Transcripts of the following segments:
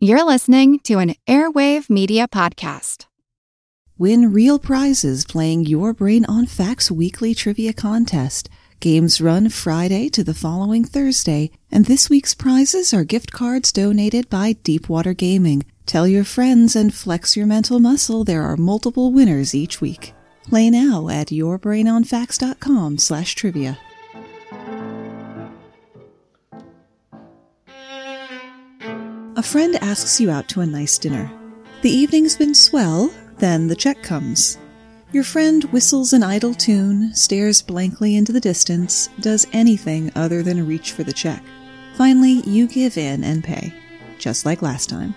You're listening to an Airwave Media Podcast. Win real prizes playing Your Brain on Facts weekly trivia contest. Games run Friday to the following Thursday, and this week's prizes are gift cards donated by Deepwater Gaming. Tell your friends and flex your mental muscle. There are multiple winners each week. Play now at yourbrainonfacts.com slash trivia. A friend asks you out to a nice dinner. The evening's been swell, then the check comes. Your friend whistles an idle tune, stares blankly into the distance, does anything other than reach for the check. Finally, you give in and pay, just like last time.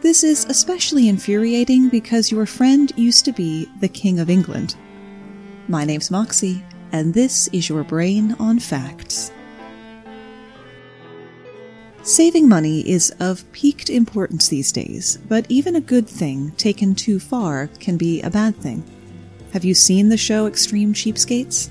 This is especially infuriating because your friend used to be the King of England. My name's Moxie, and this is your Brain on Facts. Saving money is of peaked importance these days, but even a good thing taken too far can be a bad thing. Have you seen the show Extreme Cheapskates?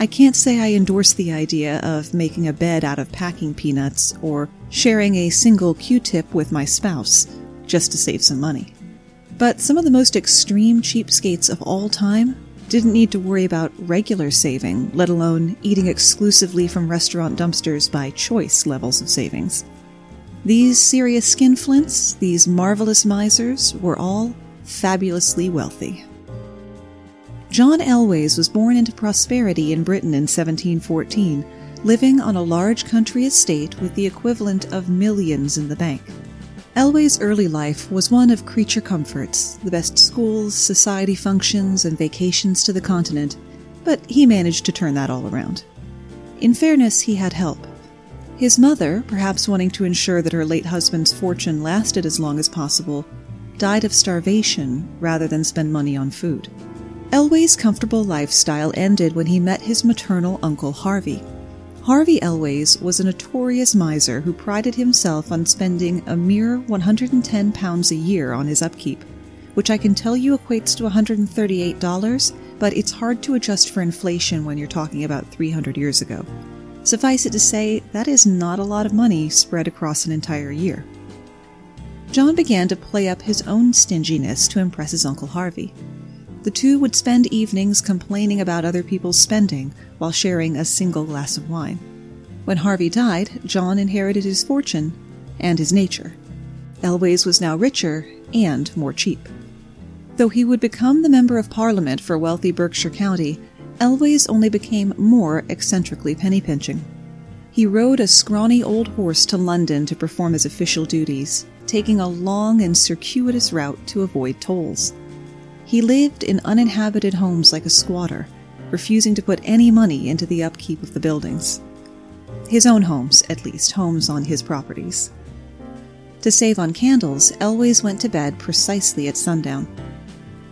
I can't say I endorse the idea of making a bed out of packing peanuts or sharing a single Q tip with my spouse just to save some money. But some of the most extreme cheapskates of all time didn't need to worry about regular saving, let alone eating exclusively from restaurant dumpsters by choice levels of savings. These serious skinflints, these marvelous misers, were all fabulously wealthy. John Elwes was born into prosperity in Britain in 1714, living on a large country estate with the equivalent of millions in the bank. Elwes' early life was one of creature comforts, the best schools, society functions, and vacations to the continent, but he managed to turn that all around. In fairness, he had help. His mother, perhaps wanting to ensure that her late husband's fortune lasted as long as possible, died of starvation rather than spend money on food. Elwes' comfortable lifestyle ended when he met his maternal uncle Harvey. Harvey Elwes was a notorious miser who prided himself on spending a mere 110 pounds a year on his upkeep, which I can tell you equates to $138, but it's hard to adjust for inflation when you're talking about 300 years ago. Suffice it to say, that is not a lot of money spread across an entire year. John began to play up his own stinginess to impress his Uncle Harvey. The two would spend evenings complaining about other people's spending while sharing a single glass of wine. When Harvey died, John inherited his fortune and his nature. Elwes was now richer and more cheap. Though he would become the Member of Parliament for wealthy Berkshire County, Elwes only became more eccentrically penny pinching. He rode a scrawny old horse to London to perform his official duties, taking a long and circuitous route to avoid tolls. He lived in uninhabited homes like a squatter, refusing to put any money into the upkeep of the buildings. His own homes, at least, homes on his properties. To save on candles, Elwes went to bed precisely at sundown.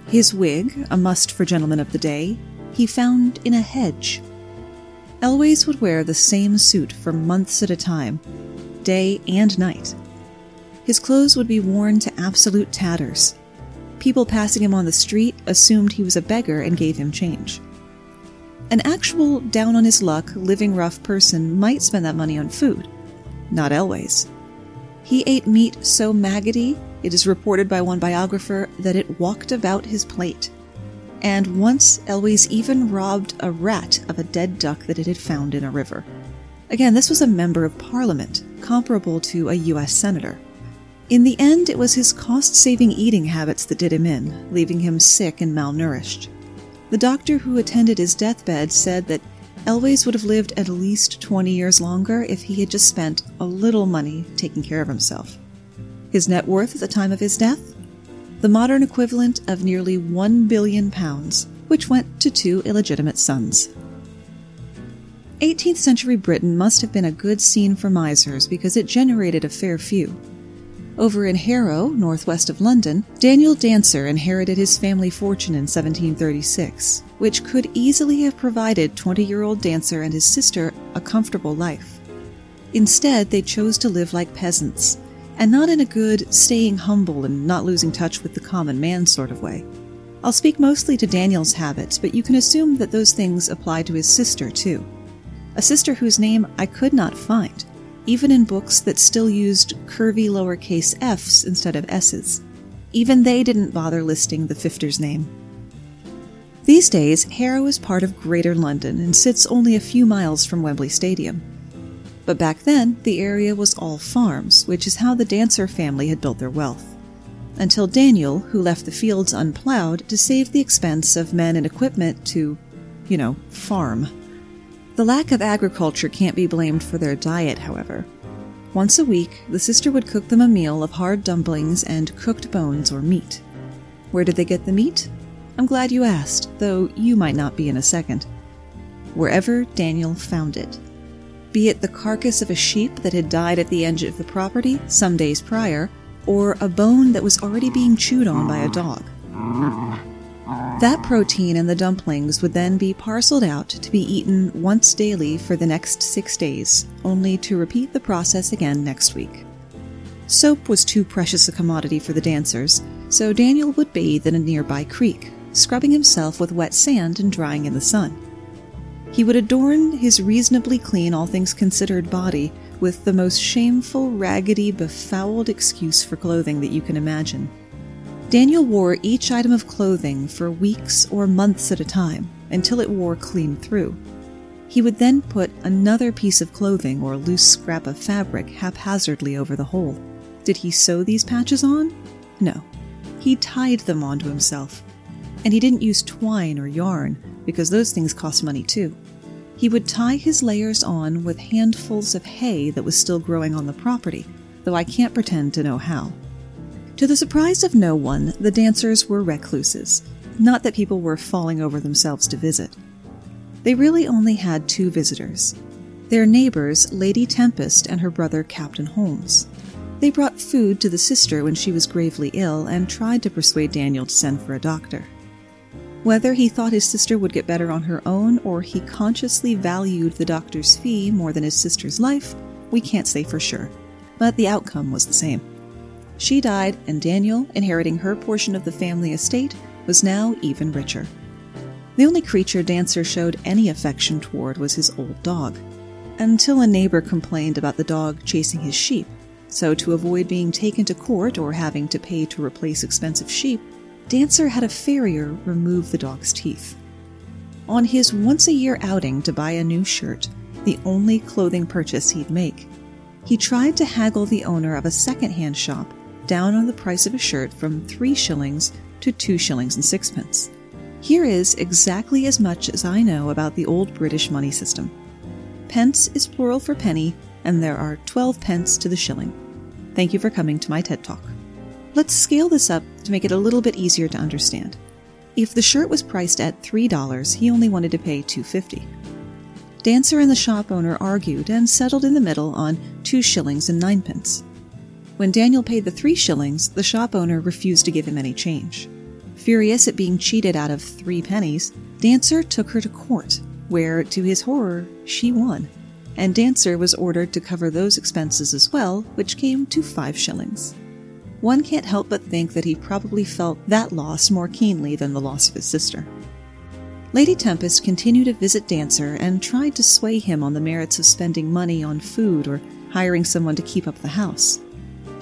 His wig, a must for gentlemen of the day, he found in a hedge. Elwes would wear the same suit for months at a time, day and night. His clothes would be worn to absolute tatters, People passing him on the street assumed he was a beggar and gave him change. An actual down on his luck, living rough person might spend that money on food. Not Elwes. He ate meat so maggoty, it is reported by one biographer that it walked about his plate. And once Elwes even robbed a rat of a dead duck that it had found in a river. Again, this was a member of parliament, comparable to a U.S. senator. In the end, it was his cost saving eating habits that did him in, leaving him sick and malnourished. The doctor who attended his deathbed said that Elwes would have lived at least 20 years longer if he had just spent a little money taking care of himself. His net worth at the time of his death? The modern equivalent of nearly 1 billion pounds, which went to two illegitimate sons. 18th century Britain must have been a good scene for misers because it generated a fair few. Over in Harrow, northwest of London, Daniel Dancer inherited his family fortune in 1736, which could easily have provided 20 year old Dancer and his sister a comfortable life. Instead, they chose to live like peasants, and not in a good, staying humble and not losing touch with the common man sort of way. I'll speak mostly to Daniel's habits, but you can assume that those things apply to his sister too. A sister whose name I could not find even in books that still used curvy lowercase f's instead of s's. Even they didn't bother listing the Fifter's name. These days, Harrow is part of Greater London and sits only a few miles from Wembley Stadium. But back then, the area was all farms, which is how the Dancer family had built their wealth. Until Daniel, who left the fields unplowed to save the expense of men and equipment to, you know, farm. The lack of agriculture can't be blamed for their diet, however. Once a week, the sister would cook them a meal of hard dumplings and cooked bones or meat. Where did they get the meat? I'm glad you asked, though you might not be in a second. Wherever Daniel found it be it the carcass of a sheep that had died at the edge of the property some days prior, or a bone that was already being chewed on by a dog. That protein in the dumplings would then be parceled out to be eaten once daily for the next six days, only to repeat the process again next week. Soap was too precious a commodity for the dancers, so Daniel would bathe in a nearby creek, scrubbing himself with wet sand and drying in the sun. He would adorn his reasonably clean, all things considered body with the most shameful, raggedy, befouled excuse for clothing that you can imagine. Daniel wore each item of clothing for weeks or months at a time until it wore clean through. He would then put another piece of clothing or loose scrap of fabric haphazardly over the whole. Did he sew these patches on? No. He tied them onto himself. And he didn't use twine or yarn, because those things cost money too. He would tie his layers on with handfuls of hay that was still growing on the property, though I can't pretend to know how. To the surprise of no one, the dancers were recluses, not that people were falling over themselves to visit. They really only had two visitors their neighbors, Lady Tempest and her brother, Captain Holmes. They brought food to the sister when she was gravely ill and tried to persuade Daniel to send for a doctor. Whether he thought his sister would get better on her own or he consciously valued the doctor's fee more than his sister's life, we can't say for sure. But the outcome was the same. She died, and Daniel, inheriting her portion of the family estate, was now even richer. The only creature Dancer showed any affection toward was his old dog, until a neighbor complained about the dog chasing his sheep. So, to avoid being taken to court or having to pay to replace expensive sheep, Dancer had a farrier remove the dog's teeth. On his once a year outing to buy a new shirt, the only clothing purchase he'd make, he tried to haggle the owner of a second-hand shop down on the price of a shirt from three shillings to two shillings and sixpence. Here is exactly as much as I know about the old British money system. Pence is plural for penny, and there are 12 pence to the shilling. Thank you for coming to my TED Talk. Let's scale this up to make it a little bit easier to understand. If the shirt was priced at $3, he only wanted to pay $2.50. Dancer and the shop owner argued and settled in the middle on 2 shillings and ninepence. When Daniel paid the 3 shillings, the shop owner refused to give him any change. Furious at being cheated out of 3 pennies, Dancer took her to court, where, to his horror, she won, and Dancer was ordered to cover those expenses as well, which came to 5 shillings one can't help but think that he probably felt that loss more keenly than the loss of his sister. Lady Tempest continued to visit Dancer and tried to sway him on the merits of spending money on food or hiring someone to keep up the house.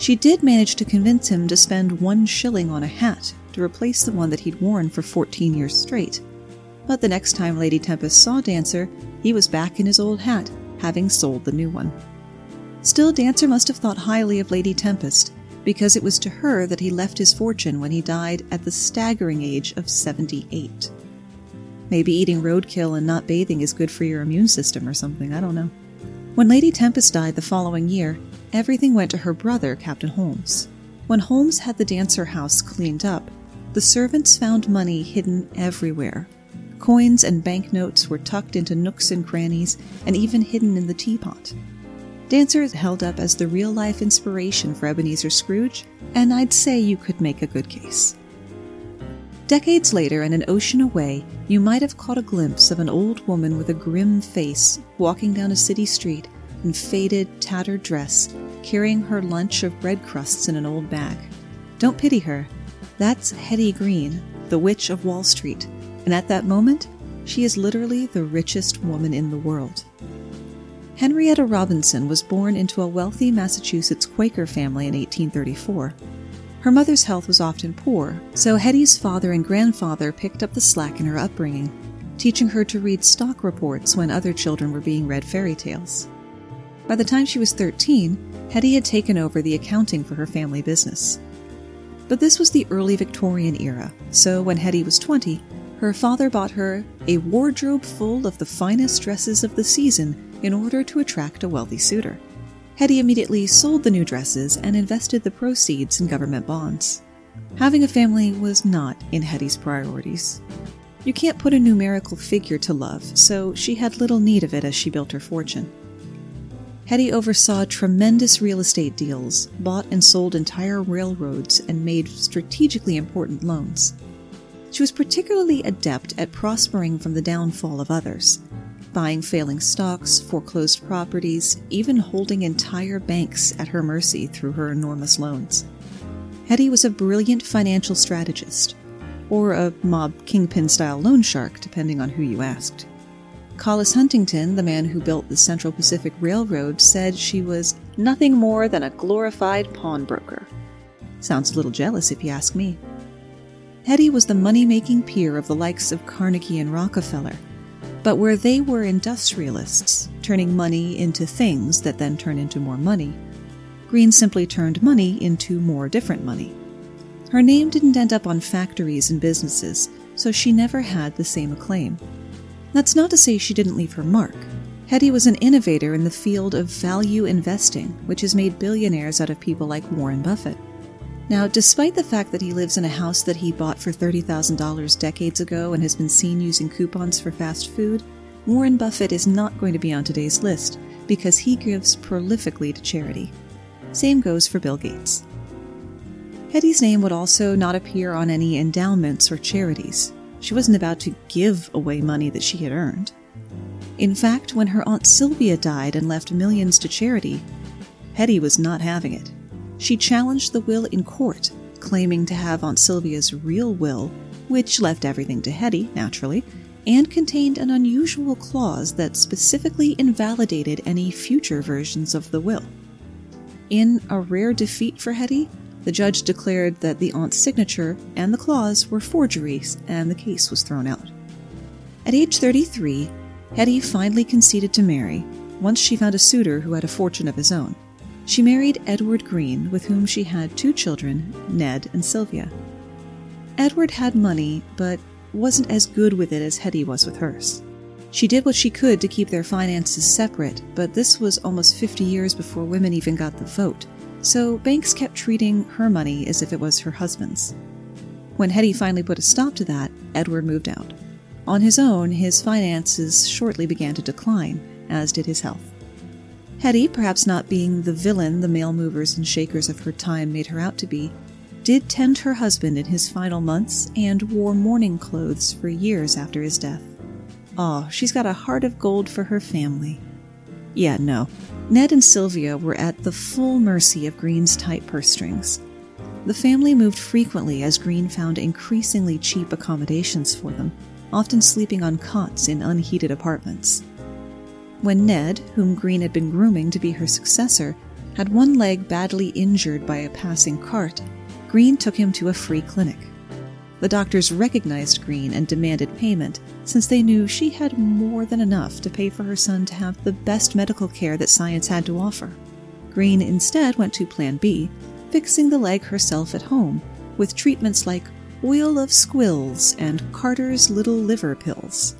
She did manage to convince him to spend one shilling on a hat to replace the one that he'd worn for 14 years straight. But the next time Lady Tempest saw Dancer, he was back in his old hat, having sold the new one. Still, Dancer must have thought highly of Lady Tempest because it was to her that he left his fortune when he died at the staggering age of 78. Maybe eating roadkill and not bathing is good for your immune system or something, I don't know. When Lady Tempest died the following year, everything went to her brother, Captain Holmes. When Holmes had the dancer house cleaned up, the servants found money hidden everywhere. Coins and banknotes were tucked into nooks and crannies and even hidden in the teapot. Dancer is held up as the real life inspiration for Ebenezer Scrooge, and I'd say you could make a good case. Decades later, and an ocean away, you might have caught a glimpse of an old woman with a grim face walking down a city street in faded, tattered dress, carrying her lunch of bread crusts in an old bag. Don't pity her. That's Hetty Green, the witch of Wall Street, and at that moment, she is literally the richest woman in the world. Henrietta Robinson was born into a wealthy Massachusetts Quaker family in 1834. Her mother's health was often poor, so Hetty's father and grandfather picked up the slack in her upbringing, teaching her to read stock reports when other children were being read fairy tales. By the time she was 13, Hetty had taken over the accounting for her family business. But this was the early Victorian era, so when Hetty was 20, her father bought her a wardrobe full of the finest dresses of the season in order to attract a wealthy suitor. Hetty immediately sold the new dresses and invested the proceeds in government bonds. Having a family was not in Hetty's priorities. You can't put a numerical figure to love, so she had little need of it as she built her fortune. Hetty oversaw tremendous real estate deals, bought and sold entire railroads, and made strategically important loans. She was particularly adept at prospering from the downfall of others, buying failing stocks, foreclosed properties, even holding entire banks at her mercy through her enormous loans. Hetty was a brilliant financial strategist, or a mob kingpin style loan shark, depending on who you asked. Collis Huntington, the man who built the Central Pacific Railroad, said she was nothing more than a glorified pawnbroker. Sounds a little jealous if you ask me. Hetty was the money making peer of the likes of Carnegie and Rockefeller, but where they were industrialists, turning money into things that then turn into more money, Green simply turned money into more different money. Her name didn't end up on factories and businesses, so she never had the same acclaim. That's not to say she didn't leave her mark. Hetty was an innovator in the field of value investing, which has made billionaires out of people like Warren Buffett. Now, despite the fact that he lives in a house that he bought for $30,000 decades ago and has been seen using coupons for fast food, Warren Buffett is not going to be on today's list because he gives prolifically to charity. Same goes for Bill Gates. Hetty's name would also not appear on any endowments or charities. She wasn't about to give away money that she had earned. In fact, when her Aunt Sylvia died and left millions to charity, Hetty was not having it she challenged the will in court, claiming to have Aunt Sylvia's real will, which left everything to Hetty, naturally, and contained an unusual clause that specifically invalidated any future versions of the will. In a rare defeat for Hetty, the judge declared that the aunt's signature and the clause were forgeries, and the case was thrown out. At age 33, Hetty finally conceded to marry once she found a suitor who had a fortune of his own. She married Edward Green, with whom she had two children, Ned and Sylvia. Edward had money, but wasn't as good with it as Hetty was with hers. She did what she could to keep their finances separate, but this was almost 50 years before women even got the vote, so banks kept treating her money as if it was her husband's. When Hetty finally put a stop to that, Edward moved out. On his own, his finances shortly began to decline, as did his health. Hetty, perhaps not being the villain the male movers and shakers of her time made her out to be, did tend her husband in his final months and wore mourning clothes for years after his death. Oh, she's got a heart of gold for her family. Yeah, no. Ned and Sylvia were at the full mercy of Green's tight purse strings. The family moved frequently as Green found increasingly cheap accommodations for them, often sleeping on cots in unheated apartments. When Ned, whom Green had been grooming to be her successor, had one leg badly injured by a passing cart, Green took him to a free clinic. The doctors recognized Green and demanded payment, since they knew she had more than enough to pay for her son to have the best medical care that science had to offer. Green instead went to Plan B, fixing the leg herself at home, with treatments like oil of squills and Carter's little liver pills.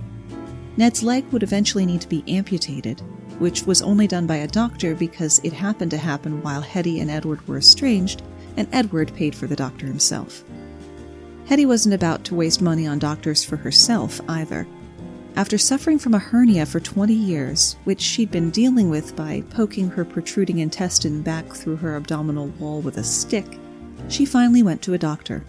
Ned's leg would eventually need to be amputated, which was only done by a doctor because it happened to happen while Hetty and Edward were estranged, and Edward paid for the doctor himself. Hetty wasn't about to waste money on doctors for herself either. After suffering from a hernia for 20 years, which she'd been dealing with by poking her protruding intestine back through her abdominal wall with a stick, she finally went to a doctor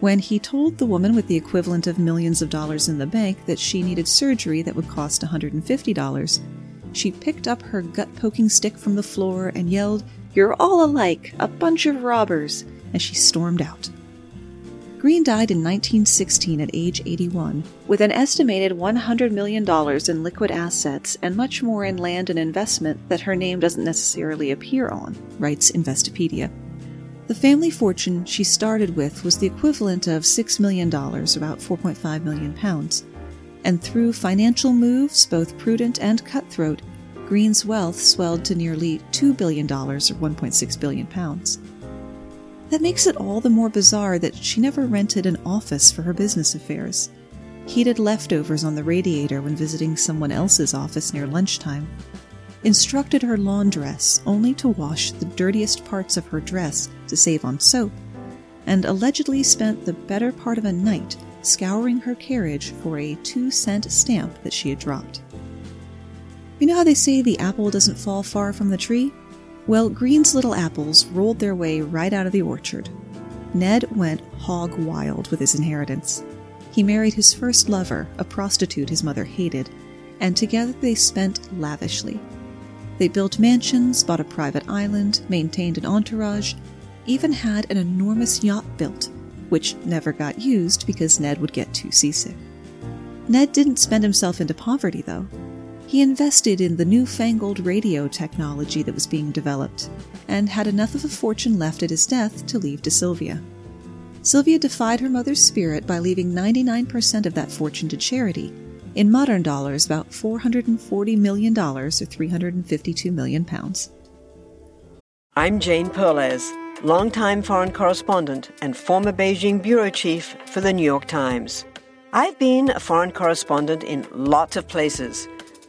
when he told the woman with the equivalent of millions of dollars in the bank that she needed surgery that would cost $150, she picked up her gut poking stick from the floor and yelled, You're all alike, a bunch of robbers, as she stormed out. Green died in 1916 at age 81, with an estimated $100 million in liquid assets and much more in land and investment that her name doesn't necessarily appear on, writes Investopedia. The family fortune she started with was the equivalent of $6 million, about 4.5 million pounds. And through financial moves, both prudent and cutthroat, Green's wealth swelled to nearly $2 billion, or 1.6 billion pounds. That makes it all the more bizarre that she never rented an office for her business affairs. Heated leftovers on the radiator when visiting someone else's office near lunchtime. Instructed her laundress only to wash the dirtiest parts of her dress to save on soap. And allegedly spent the better part of a night scouring her carriage for a two cent stamp that she had dropped. You know how they say the apple doesn't fall far from the tree? Well, Green's little apples rolled their way right out of the orchard. Ned went hog wild with his inheritance. He married his first lover, a prostitute his mother hated, and together they spent lavishly. They built mansions, bought a private island, maintained an entourage, even had an enormous yacht built, which never got used because Ned would get too seasick. Ned didn't spend himself into poverty, though. He invested in the newfangled radio technology that was being developed, and had enough of a fortune left at his death to leave to Sylvia. Sylvia defied her mother's spirit by leaving 99% of that fortune to charity. In modern dollars, about $440 million or 352 million pounds. I'm Jane Perlez, longtime foreign correspondent and former Beijing bureau chief for the New York Times. I've been a foreign correspondent in lots of places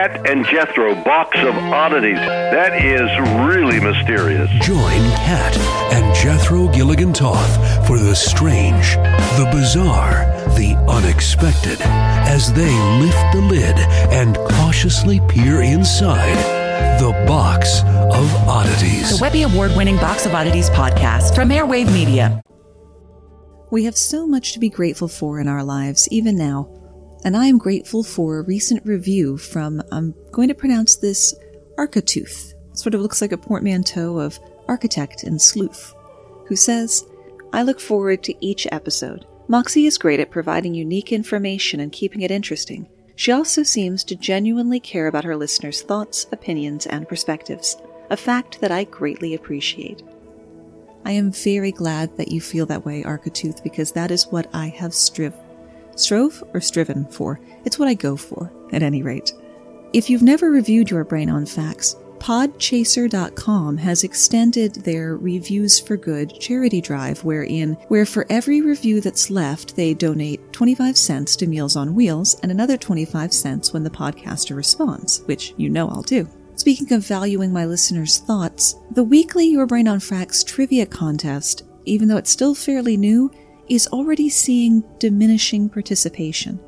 Cat and Jethro, box of oddities. That is really mysterious. Join Cat and Jethro Gilligan Toth for the strange, the bizarre, the unexpected as they lift the lid and cautiously peer inside the box of oddities. The Webby Award winning Box of Oddities podcast from Airwave Media. We have so much to be grateful for in our lives, even now. And I am grateful for a recent review from, I'm going to pronounce this Arcatooth. Sort of looks like a portmanteau of architect and sleuth, who says, I look forward to each episode. Moxie is great at providing unique information and keeping it interesting. She also seems to genuinely care about her listeners' thoughts, opinions, and perspectives, a fact that I greatly appreciate. I am very glad that you feel that way, Arcatooth, because that is what I have strive strove or striven for. It's what I go for, at any rate. If you've never reviewed your Brain on Facts, podchaser.com has extended their Reviews for Good charity drive wherein where for every review that's left they donate 25 cents to Meals on Wheels and another 25 cents when the podcaster responds, which you know I'll do. Speaking of valuing my listeners' thoughts, the weekly Your Brain on Facts trivia contest, even though it's still fairly new, is already seeing diminishing participation.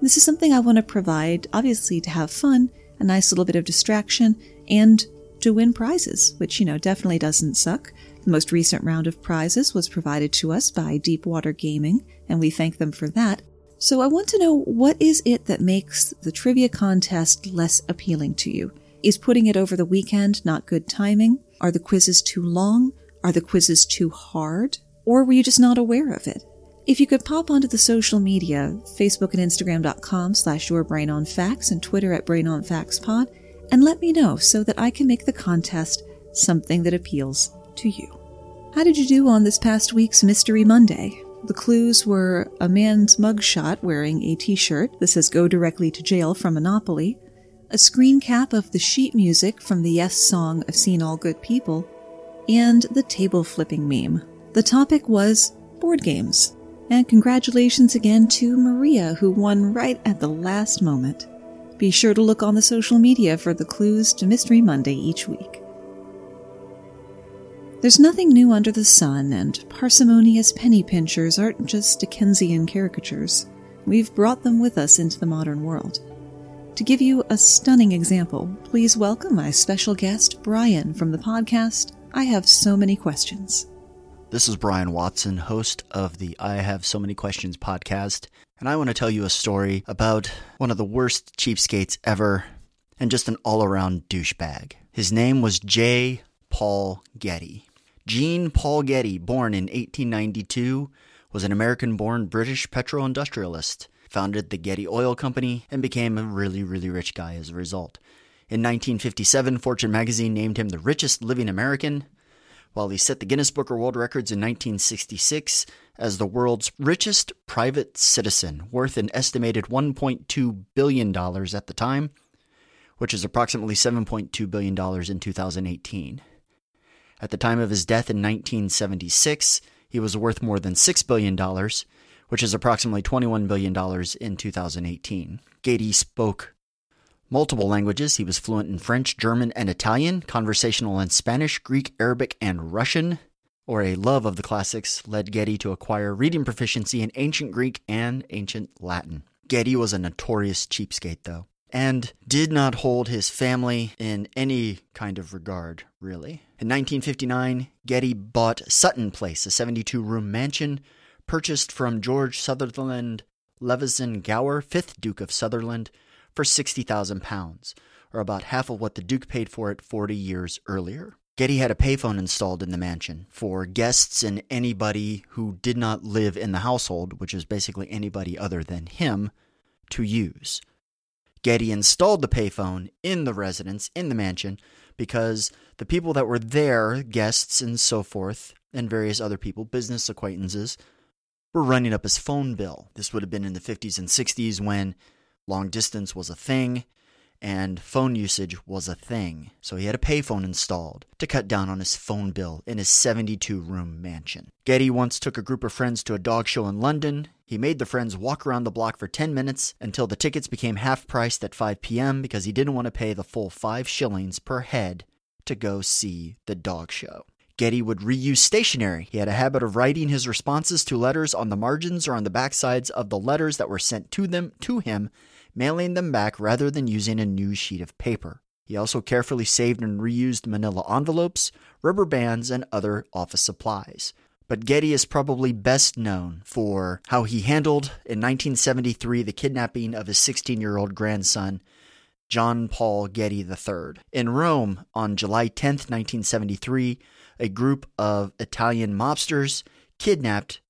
This is something I want to provide, obviously, to have fun, a nice little bit of distraction, and to win prizes, which, you know, definitely doesn't suck. The most recent round of prizes was provided to us by Deepwater Gaming, and we thank them for that. So I want to know what is it that makes the trivia contest less appealing to you? Is putting it over the weekend not good timing? Are the quizzes too long? Are the quizzes too hard? Or were you just not aware of it? If you could pop onto the social media, Facebook and Instagram.com slash your brain on facts and Twitter at brain on facts pod, and let me know so that I can make the contest something that appeals to you. How did you do on this past week's Mystery Monday? The clues were a man's mugshot wearing a t shirt that says Go Directly to Jail from Monopoly, a screen cap of the sheet music from the Yes song I've Seen All Good People, and the table flipping meme. The topic was board games. And congratulations again to Maria, who won right at the last moment. Be sure to look on the social media for the clues to Mystery Monday each week. There's nothing new under the sun, and parsimonious penny pinchers aren't just Dickensian caricatures. We've brought them with us into the modern world. To give you a stunning example, please welcome my special guest, Brian, from the podcast I Have So Many Questions. This is Brian Watson, host of the I Have So Many Questions podcast, and I want to tell you a story about one of the worst cheapskates ever and just an all around douchebag. His name was J. Paul Getty. Jean Paul Getty, born in 1892, was an American born British petro industrialist, founded the Getty Oil Company, and became a really, really rich guy as a result. In 1957, Fortune magazine named him the richest living American, while he set the Guinness Book of World Records in 1966 as the world's richest private citizen, worth an estimated $1.2 billion at the time, which is approximately $7.2 billion in 2018. At the time of his death in 1976, he was worth more than $6 billion, which is approximately $21 billion in 2018. Getty spoke multiple languages. He was fluent in French, German, and Italian, conversational in Spanish, Greek, Arabic, and Russian. Or a love of the classics led Getty to acquire reading proficiency in ancient Greek and ancient Latin. Getty was a notorious cheapskate, though, and did not hold his family in any kind of regard, really. In 1959, Getty bought Sutton Place, a 72 room mansion purchased from George Sutherland Leveson Gower, 5th Duke of Sutherland, for £60,000, or about half of what the Duke paid for it 40 years earlier. Getty had a payphone installed in the mansion for guests and anybody who did not live in the household, which is basically anybody other than him, to use. Getty installed the payphone in the residence, in the mansion, because the people that were there, guests and so forth, and various other people, business acquaintances, were running up his phone bill. This would have been in the 50s and 60s when long distance was a thing and phone usage was a thing. So he had a payphone installed to cut down on his phone bill in his 72 room mansion. Getty once took a group of friends to a dog show in London. He made the friends walk around the block for 10 minutes until the tickets became half priced at 5 p.m. because he didn't want to pay the full 5 shillings per head to go see the dog show. Getty would reuse stationery. He had a habit of writing his responses to letters on the margins or on the backsides of the letters that were sent to them to him mailing them back rather than using a new sheet of paper. He also carefully saved and reused manila envelopes, rubber bands, and other office supplies. But Getty is probably best known for how he handled in 1973 the kidnapping of his 16 year old grandson, John Paul Getty III. In Rome, on July 10, 1973, a group of Italian mobsters kidnapped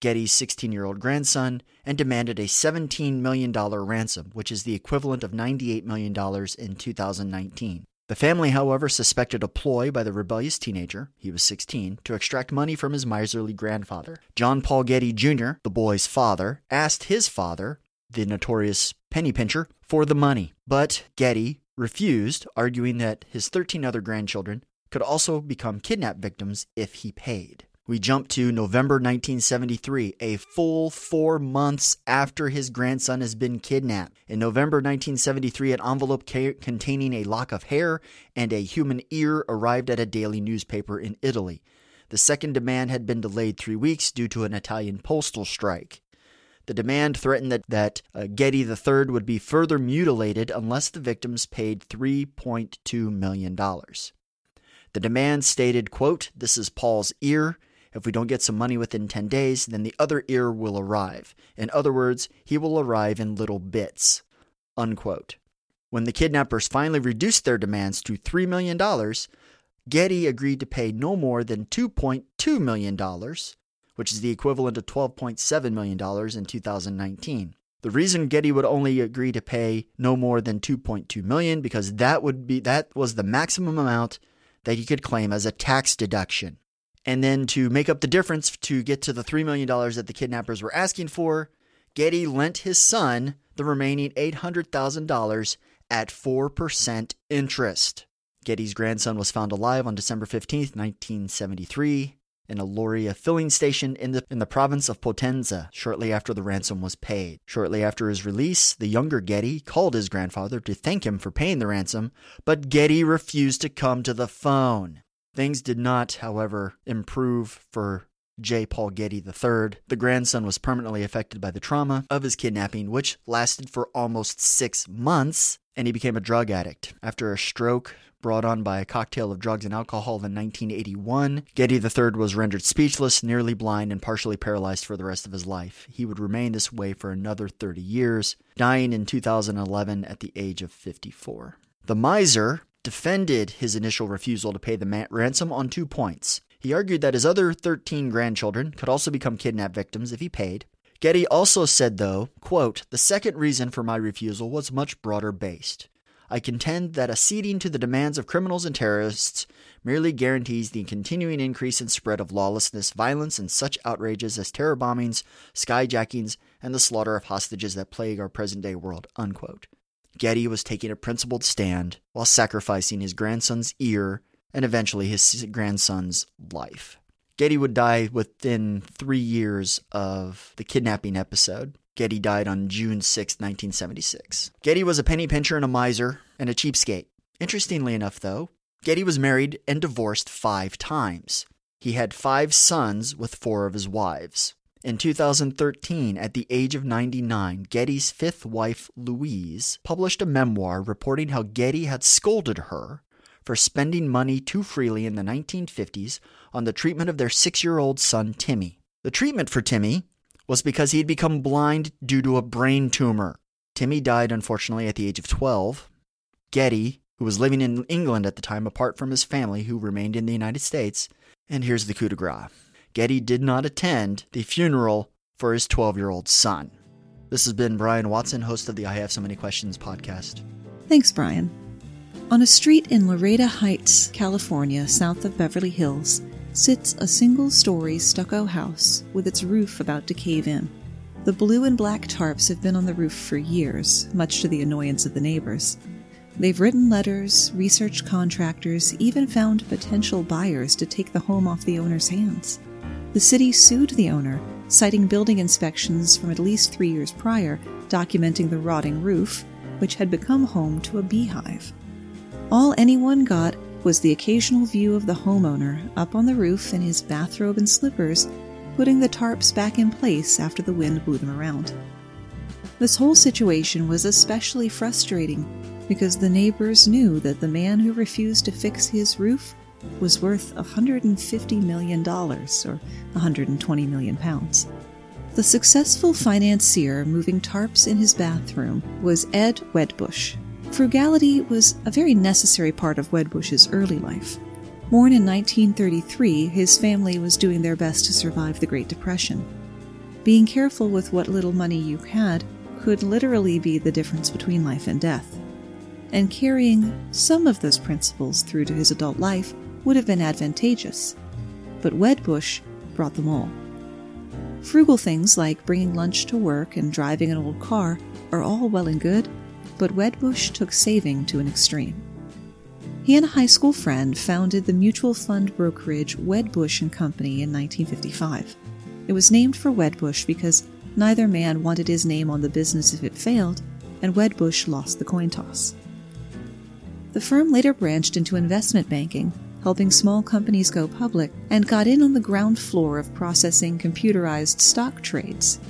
Getty's 16 year old grandson and demanded a $17 million ransom, which is the equivalent of $98 million in 2019. The family, however, suspected a ploy by the rebellious teenager, he was 16, to extract money from his miserly grandfather. John Paul Getty Jr., the boy's father, asked his father, the notorious penny pincher, for the money. But Getty refused, arguing that his 13 other grandchildren could also become kidnap victims if he paid. We jump to November 1973, a full four months after his grandson has been kidnapped. In November 1973, an envelope ca- containing a lock of hair and a human ear arrived at a daily newspaper in Italy. The second demand had been delayed three weeks due to an Italian postal strike. The demand threatened that, that uh, Getty III would be further mutilated unless the victims paid $3.2 million. The demand stated, quote, This is Paul's ear If we don't get some money within 10 days, then the other ear will arrive. In other words, he will arrive in little bits. Unquote. When the kidnappers finally reduced their demands to $3 million, Getty agreed to pay no more than $2.2 million, which is the equivalent of $12.7 million in 2019. The reason Getty would only agree to pay no more than 2.2 million because that would be that was the maximum amount that he could claim as a tax deduction. And then to make up the difference to get to the $3 million that the kidnappers were asking for, Getty lent his son the remaining $800,000 at 4% interest. Getty's grandson was found alive on December 15, 1973, in a Lauria filling station in the, in the province of Potenza shortly after the ransom was paid. Shortly after his release, the younger Getty called his grandfather to thank him for paying the ransom, but Getty refused to come to the phone. Things did not, however, improve for J. Paul Getty III. The grandson was permanently affected by the trauma of his kidnapping, which lasted for almost six months, and he became a drug addict. After a stroke brought on by a cocktail of drugs and alcohol in 1981, Getty III was rendered speechless, nearly blind, and partially paralyzed for the rest of his life. He would remain this way for another 30 years, dying in 2011 at the age of 54. The miser defended his initial refusal to pay the ransom on two points. He argued that his other 13 grandchildren could also become kidnap victims if he paid. Getty also said, though, quote, the second reason for my refusal was much broader based. I contend that acceding to the demands of criminals and terrorists merely guarantees the continuing increase and spread of lawlessness, violence, and such outrages as terror bombings, skyjackings, and the slaughter of hostages that plague our present day world. Unquote. Getty was taking a principled stand while sacrificing his grandson's ear and eventually his grandson's life. Getty would die within three years of the kidnapping episode. Getty died on June 6, 1976. Getty was a penny pincher and a miser and a cheapskate. Interestingly enough, though, Getty was married and divorced five times. He had five sons with four of his wives. In 2013, at the age of 99, Getty's fifth wife, Louise, published a memoir reporting how Getty had scolded her for spending money too freely in the 1950s on the treatment of their six year old son, Timmy. The treatment for Timmy was because he had become blind due to a brain tumor. Timmy died, unfortunately, at the age of 12. Getty, who was living in England at the time apart from his family, who remained in the United States, and here's the coup de grace Getty did not attend the funeral for his 12 year old son. This has been Brian Watson, host of the I Have So Many Questions podcast. Thanks, Brian. On a street in Ladera Heights, California, south of Beverly Hills, sits a single story stucco house with its roof about to cave in. The blue and black tarps have been on the roof for years, much to the annoyance of the neighbors. They've written letters, researched contractors, even found potential buyers to take the home off the owner's hands. The city sued the owner, citing building inspections from at least three years prior documenting the rotting roof, which had become home to a beehive. All anyone got was the occasional view of the homeowner up on the roof in his bathrobe and slippers, putting the tarps back in place after the wind blew them around. This whole situation was especially frustrating because the neighbors knew that the man who refused to fix his roof was worth $150 million, or 120 million pounds. The successful financier moving tarps in his bathroom was Ed Wedbush, Frugality was a very necessary part of Wedbush's early life. Born in 1933, his family was doing their best to survive the Great Depression. Being careful with what little money you had could literally be the difference between life and death. And carrying some of those principles through to his adult life would have been advantageous. But Wedbush brought them all. Frugal things like bringing lunch to work and driving an old car are all well and good, but Wedbush took saving to an extreme. He and a high school friend founded the mutual fund brokerage Wedbush and Company in 1955. It was named for Wedbush because neither man wanted his name on the business if it failed, and Wedbush lost the coin toss. The firm later branched into investment banking, helping small companies go public, and got in on the ground floor of processing computerized stock trades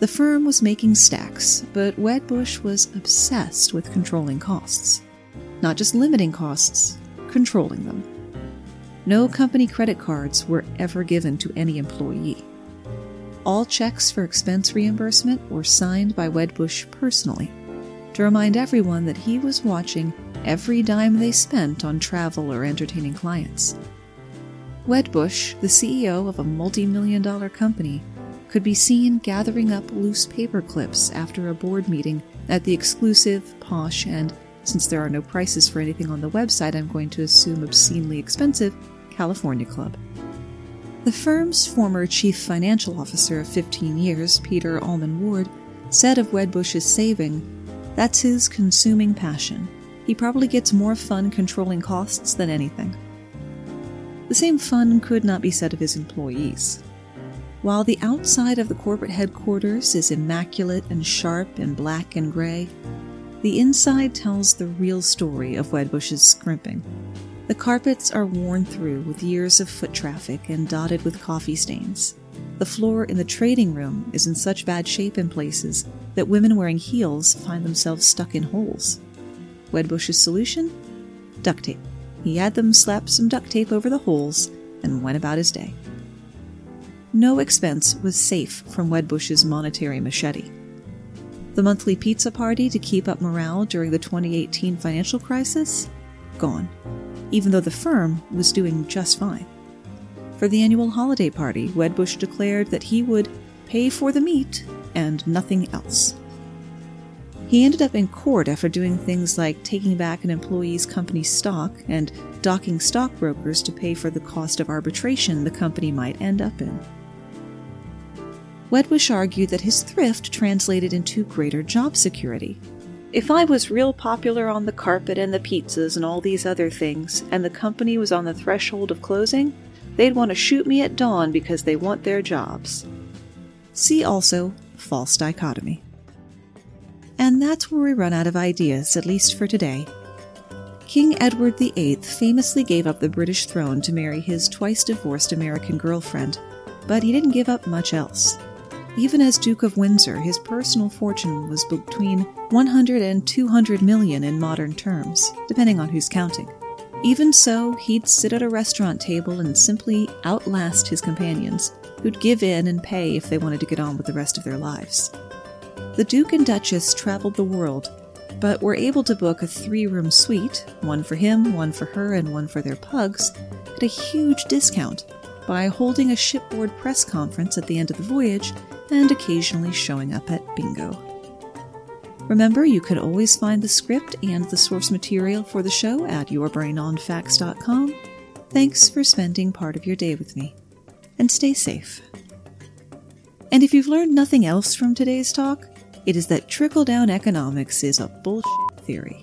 the firm was making stacks, but Wedbush was obsessed with controlling costs. Not just limiting costs, controlling them. No company credit cards were ever given to any employee. All checks for expense reimbursement were signed by Wedbush personally to remind everyone that he was watching every dime they spent on travel or entertaining clients. Wedbush, the CEO of a multi million dollar company, could be seen gathering up loose paper clips after a board meeting at the exclusive, posh, and, since there are no prices for anything on the website, I'm going to assume obscenely expensive, California Club. The firm's former chief financial officer of 15 years, Peter Allman Ward, said of Wedbush's saving, That's his consuming passion. He probably gets more fun controlling costs than anything. The same fun could not be said of his employees. While the outside of the corporate headquarters is immaculate and sharp in black and gray, the inside tells the real story of Wedbush's scrimping. The carpets are worn through with years of foot traffic and dotted with coffee stains. The floor in the trading room is in such bad shape in places that women wearing heels find themselves stuck in holes. Wedbush's solution? Duct tape. He had them slap some duct tape over the holes and went about his day. No expense was safe from Wedbush's monetary machete. The monthly pizza party to keep up morale during the 2018 financial crisis? Gone, even though the firm was doing just fine. For the annual holiday party, Wedbush declared that he would pay for the meat and nothing else. He ended up in court after doing things like taking back an employee's company stock and docking stockbrokers to pay for the cost of arbitration the company might end up in. Wedbush argued that his thrift translated into greater job security. If I was real popular on the carpet and the pizzas and all these other things, and the company was on the threshold of closing, they'd want to shoot me at dawn because they want their jobs. See also false dichotomy. And that's where we run out of ideas, at least for today. King Edward VIII famously gave up the British throne to marry his twice divorced American girlfriend, but he didn't give up much else. Even as Duke of Windsor, his personal fortune was between 100 and 200 million in modern terms, depending on who's counting. Even so, he'd sit at a restaurant table and simply outlast his companions, who'd give in and pay if they wanted to get on with the rest of their lives. The Duke and Duchess traveled the world, but were able to book a three room suite, one for him, one for her, and one for their pugs, at a huge discount by holding a shipboard press conference at the end of the voyage and occasionally showing up at bingo. Remember, you can always find the script and the source material for the show at yourbrainonfacts.com. Thanks for spending part of your day with me, and stay safe. And if you've learned nothing else from today's talk, it is that trickle down economics is a bullshit theory.